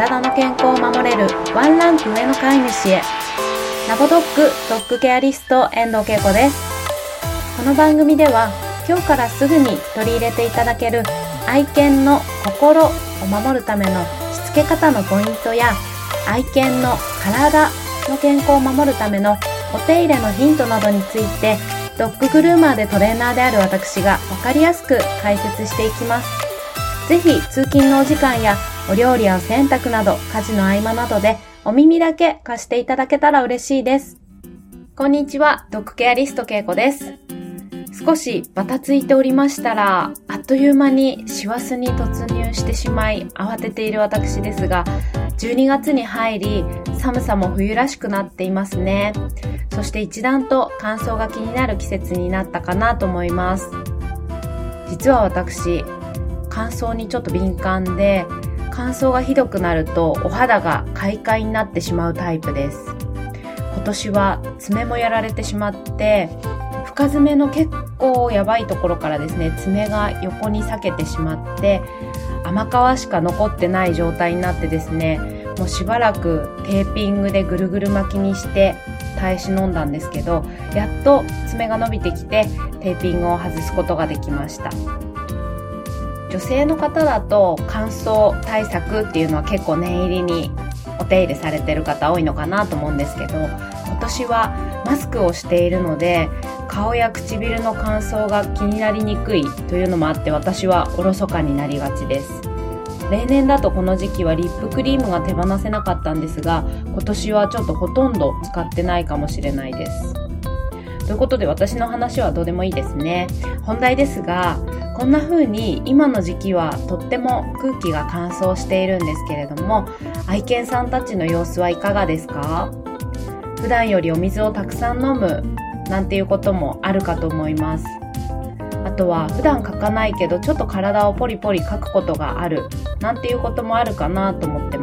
体の健康を守れるワンランク上の飼い主へラボドッグドッグケアリスト遠藤恵子ですこの番組では今日からすぐに取り入れていただける愛犬の心を守るためのしつけ方のポイントや愛犬の体の健康を守るためのお手入れのヒントなどについてドッググルーマーでトレーナーである私がわかりやすく解説していきます。ぜひ通勤のお時間やお料理や洗濯など家事の合間などでお耳だけ貸していただけたら嬉しいです。こんにちは、ドッグケアリストけいこです。少しバタついておりましたら、あっという間に師走に突入してしまい慌てている私ですが、12月に入り寒さも冬らしくなっていますね。そして一段と乾燥が気になる季節になったかなと思います。実は私、乾燥にちょっと敏感で乾燥がひどくなるとお肌が快快になってしまうタイプです。今年は爪もやられてしまって深爪の結構やばいところからですね爪が横に裂けてしまって甘皮しか残ってない状態になってですねもうしばらくテーピングでぐるぐる巻きにして耐え忍んだんですけどやっと爪が伸びてきてテーピングを外すことができました。女性の方だと乾燥対策っていうのは結構念入りにお手入れされてる方多いのかなと思うんですけど今年はマスクをしているので顔や唇の乾燥が気になりにくいというのもあって私はおろそかになりがちです。例年だとこの時期はリップクリームが手放せなかったんですが今年はちょっとほとんど使ってないかもしれないです。ということで私の話はどうでもいいですね。本題ですがこんな風に今の時期はとっても空気が乾燥しているんですけれども愛犬さんたちの様子はいかがですか？普段よりお水をたくさん飲むなんていうこともあるかと思います。あとは普段書かないけどちょっと体をポリポリ書くことがあるなんていうこともあるかなと思って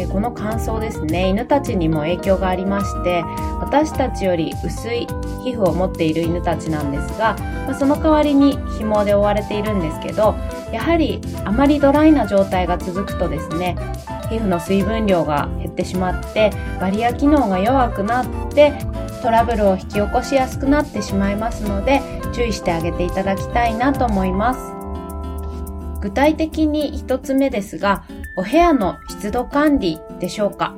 でこの乾燥ですね。犬たちにも影響がありまして私たちより薄い皮膚を持っている犬たちなんですが、まあ、その代わりに紐で覆われているんですけどやはりあまりドライな状態が続くとですね皮膚の水分量が減ってしまってバリア機能が弱くなってトラブルを引き起こしやすくなってしまいますので注意してあげていただきたいなと思います。具体的に1つ目ですがお部屋の湿度管理でしょうか？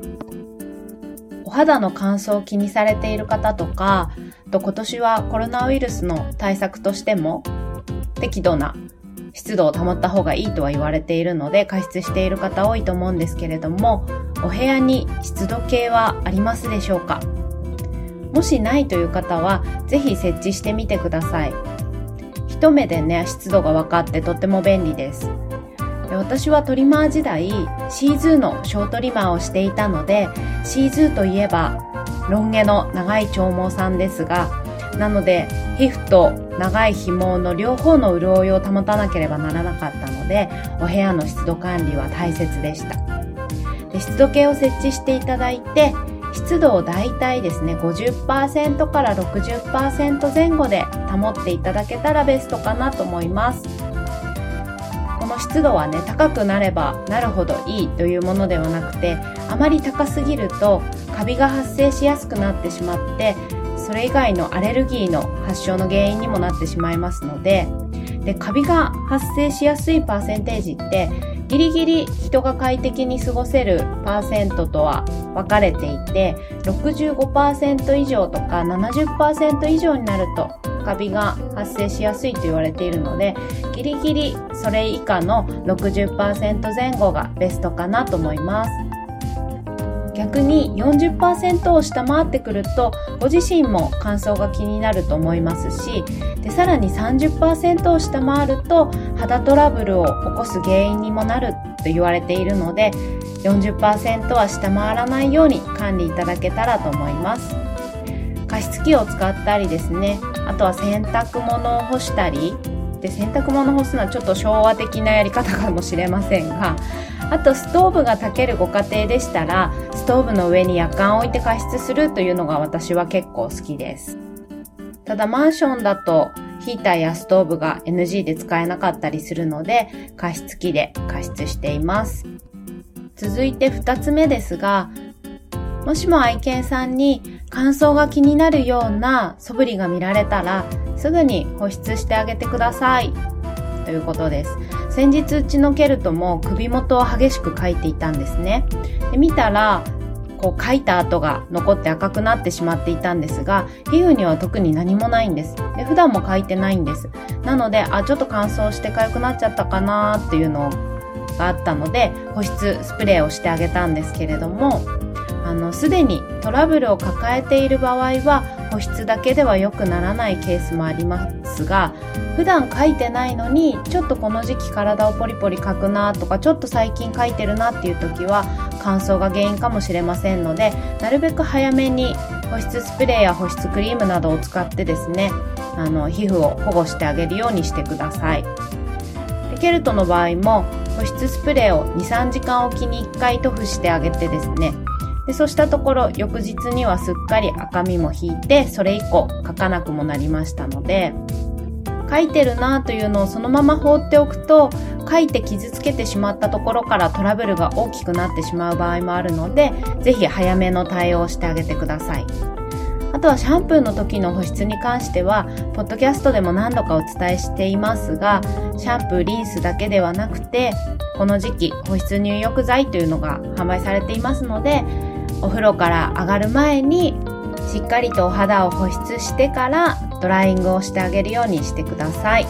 お肌の乾燥を気にされている方とかと今年はコロナウイルスの対策としても適度な湿度を保った方がいいとは言われているので加湿している方多いと思うんですけれどもお部屋に湿度計はありますでしょうか？もしないという方はぜひ設置してみてください。一目でね湿度が分かってとっても便利です。私はトリマー時代シーズーのショートリマーをしていたのでシーズーといえばロン毛の長い長毛さんですがなので皮膚と長い紐の両方の潤いを保たなければならなかったのでお部屋の湿度管理は大切でした。で湿度計を設置していただいて湿度をだいたいですね50%から60%前後で保っていただけたらベストかなと思います。湿度はね高くなればなるほどいいというものではなくてあまり高すぎるとカビが発生しやすくなってしまってそれ以外のアレルギーの発症の原因にもなってしまいますのででカビが発生しやすいパーセンテージってギリギリ人が快適に過ごせるパーセントとは分かれていて65%以上とか70%以上になるとカビが発生しやすいと言われているのでギリギリそれ以下の60%前後がベストかなと思います。逆に40%を下回ってくるとご自身も乾燥が気になると思いますしでさらに30%を下回ると肌トラブルを起こす原因にもなると言われているので40%は下回らないように管理いただけたらと思います。加湿器を使ったりですねあとは洗濯物を干したりで洗濯物を干すのはちょっと昭和的なやり方かもしれませんがあとストーブが炊けるご家庭でしたらストーブの上に夜間を置いて加湿するというのが私は結構好きです。ただマンションだとヒーターやストーブが NG で使えなかったりするので加湿器で加湿しています。続いて2つ目ですが、もしも愛犬さんに乾燥が気になるような素振りが見られたら、すぐに保湿してあげてください。ということです。先日うちのケルトも首元を激しく描いていたんですね。で見たら、こう描いた跡が残って赤くなってしまっていたんですが、皮膚には特に何もないんです。で普段も描いてないんです。なので、あ、ちょっと乾燥して痒くなっちゃったかなっていうのがあったので、保湿スプレーをしてあげたんですけれども、あの、すでにトラブルを抱えている場合は、保湿だけでは良くならないケースもありますが、普段書いてないのに、ちょっとこの時期体をポリポリ書くなとか、ちょっと最近書いてるなっていう時は、乾燥が原因かもしれませんので、なるべく早めに保湿スプレーや保湿クリームなどを使ってですね、あの、皮膚を保護してあげるようにしてください。でケルトの場合も、保湿スプレーを2、3時間おきに1回塗布してあげてですね、でそうしたところ翌日にはすっかり赤みも引いてそれ以降書かなくもなりましたので書いてるなというのをそのまま放っておくと書いて傷つけてしまったところからトラブルが大きくなってしまう場合もあるのでぜひ早めの対応をしてあげてください。あとはシャンプーの時の保湿に関してはポッドキャストでも何度かお伝えしていますがシャンプーリンスだけではなくてこの時期保湿入浴剤というのが販売されていますのでお風呂から上がる前にしっかりとお肌を保湿してからドライングをしてあげるようにしてください。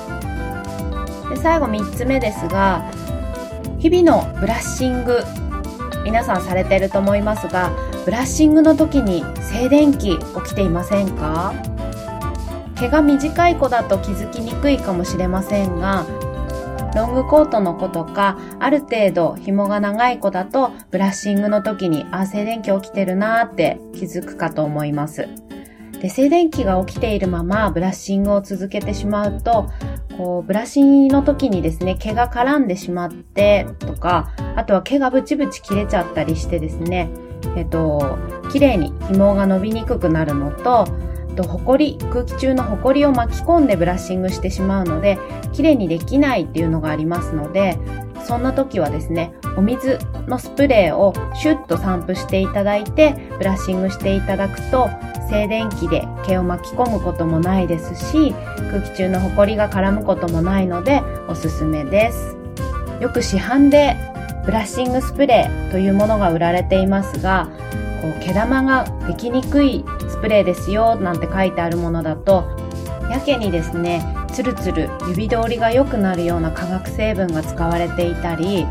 で最後3つ目ですが日々のブラッシング皆さんされてると思いますがブラッシングの時に静電気起きていませんか？毛が短い子だと気づきにくいかもしれませんがロングコートの子とか、ある程度紐が長い子だと、ブラッシングの時に、あ、静電気起きてるなーって気づくかと思います。で、静電気が起きているままブラッシングを続けてしまうと、こう、ブラッシングの時にですね、毛が絡んでしまってとか、あとは毛がブチブチ切れちゃったりしてですね、えっと、綺麗に紐が伸びにくくなるのと、とホコリ空気中のホコリを巻き込んでブラッシングしてしまうので綺麗にできないっていうのがありますのでそんな時はですねお水のスプレーをシュッと散布していただいてブラッシングしていただくと静電気で毛を巻き込むこともないですし空気中のホコリが絡むこともないのでおすすめです。よく市販でブラッシングスプレーというものが売られていますがこう毛玉ができにくいプレーですよなんて書いてあるものだとやけにですねツルツル指通りが良くなるような化学成分が使われていたり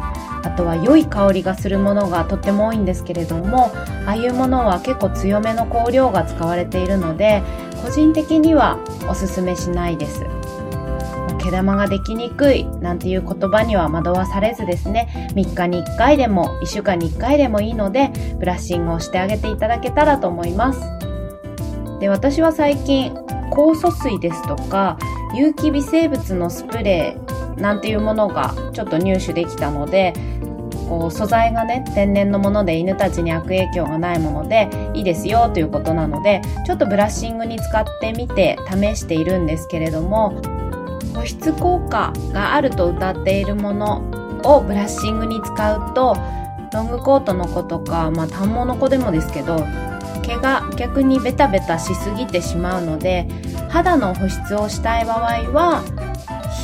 あとは良い香りがするものがとっても多いんですけれどもああいうものは結構強めの香料が使われているので個人的にはおすすめしないです毛玉ができにくいなんていう言葉には惑わされずですね、3日に1回でも1週間に1回でもいいので、ブラッシングをしてあげていただけたらと思います。で、私は最近、酵素水ですとか、有機微生物のスプレーなんていうものがちょっと入手できたので、こう素材がね天然のもので犬たちに悪影響がないものでいいですよということなのでちょっとブラッシングに使ってみて試しているんですけれども保湿効果があると謳っているものをブラッシングに使うとロングコートの子とか、まあ、短毛の子でもですけど毛が逆にベタベタしすぎてしまうので肌の保湿をしたい場合は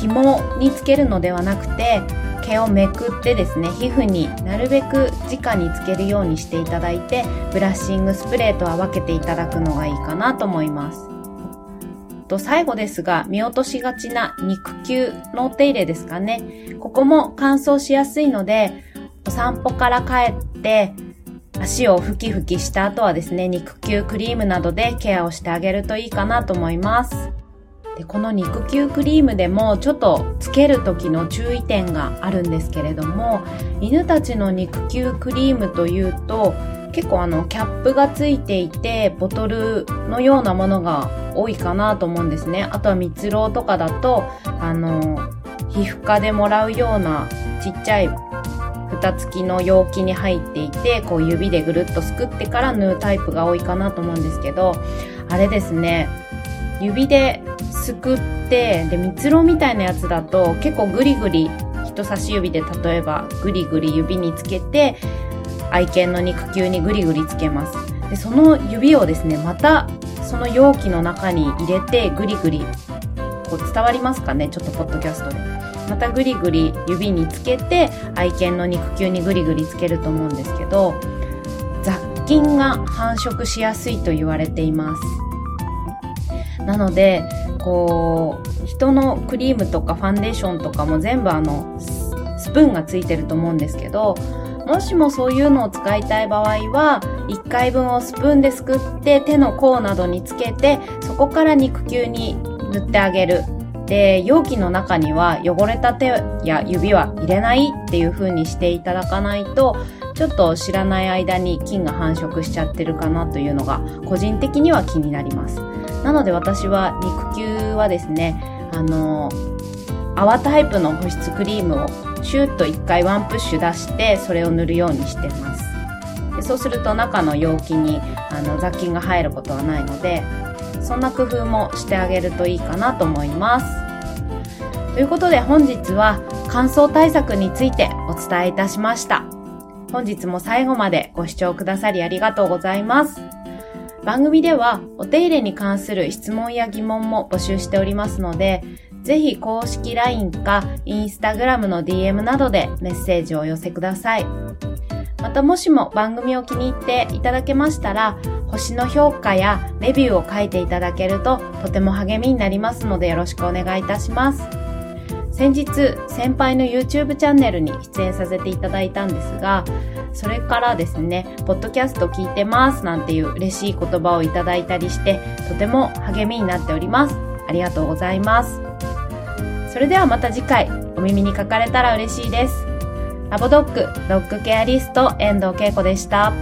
紐につけるのではなくて毛をめくってですね皮膚になるべく直につけるようにしていただいてブラッシングスプレーとは分けていただくのがいいかなと思いますと最後ですが、見落としがちな肉球のお手入れですかね。ここも乾燥しやすいので、お散歩から帰って、足をふきふきした後はですね、肉球クリームなどでケアをしてあげるといいかなと思います。でこの肉球クリームでもちょっとつける時の注意点があるんですけれども犬たちの肉球クリームというと結構あのキャップがついていてボトルのようなものが多いかなと思うんですねあとは蜜蝋とかだとあの皮膚科でもらうようなちっちゃい蓋付きの容器に入っていてこう指でぐるっとすくってから縫うタイプが多いかなと思うんですけどあれですね指ですくってで蜜蝋みたいなやつだと結構グリグリ人差し指で例えばグリグリ指につけて愛犬の肉球にグリグリつけます。で、その指をですね、またその容器の中に入れてグリグリ、こう伝わりますかね？ちょっとポッドキャストで。またグリグリ指につけて愛犬の肉球にグリグリつけると思うんですけど、雑菌が繁殖しやすいと言われています。なので、こう、人のクリームとかファンデーションとかも全部あの、スプーンがついてると思うんですけど、もしもそういうのを使いたい場合は、1回分をスプーンですくって手の甲などにつけて、そこから肉球に塗ってあげる。で、容器の中には汚れた手や指は入れないっていう風にしていただかないと、ちょっと知らない間に菌が繁殖しちゃってるかなというのが個人的には気になります。なので私は肉球はですね、あの、泡タイプの保湿クリームをシューッと1回ワンプッシュ出してそれを塗るようにしてますでそうすると中の容器にあの雑菌が入ることはないのでそんな工夫もしてあげるといいかなと思います。ということで本日は乾燥対策についてお伝えいたしました。本日も最後までご視聴くださりありがとうございます。番組ではお手入れに関する質問や疑問も募集しておりますのでぜひ公式 LINE か Instagram の DM などでメッセージをお寄せください。またもしも番組を気に入っていただけましたら、星の評価やレビューを書いていただけるととても励みになりますのでよろしくお願いいたします。先日、先輩の YouTube チャンネルに出演させていただいたんですが、それからですね、ポッドキャスト聞いてますなんていう嬉しい言葉をいただいたりして、とても励みになっております。ありがとうございます。それではまた次回お耳にかかれたら嬉しいです。ラボドッグ、ドッグケアリスト、遠藤恵子でした。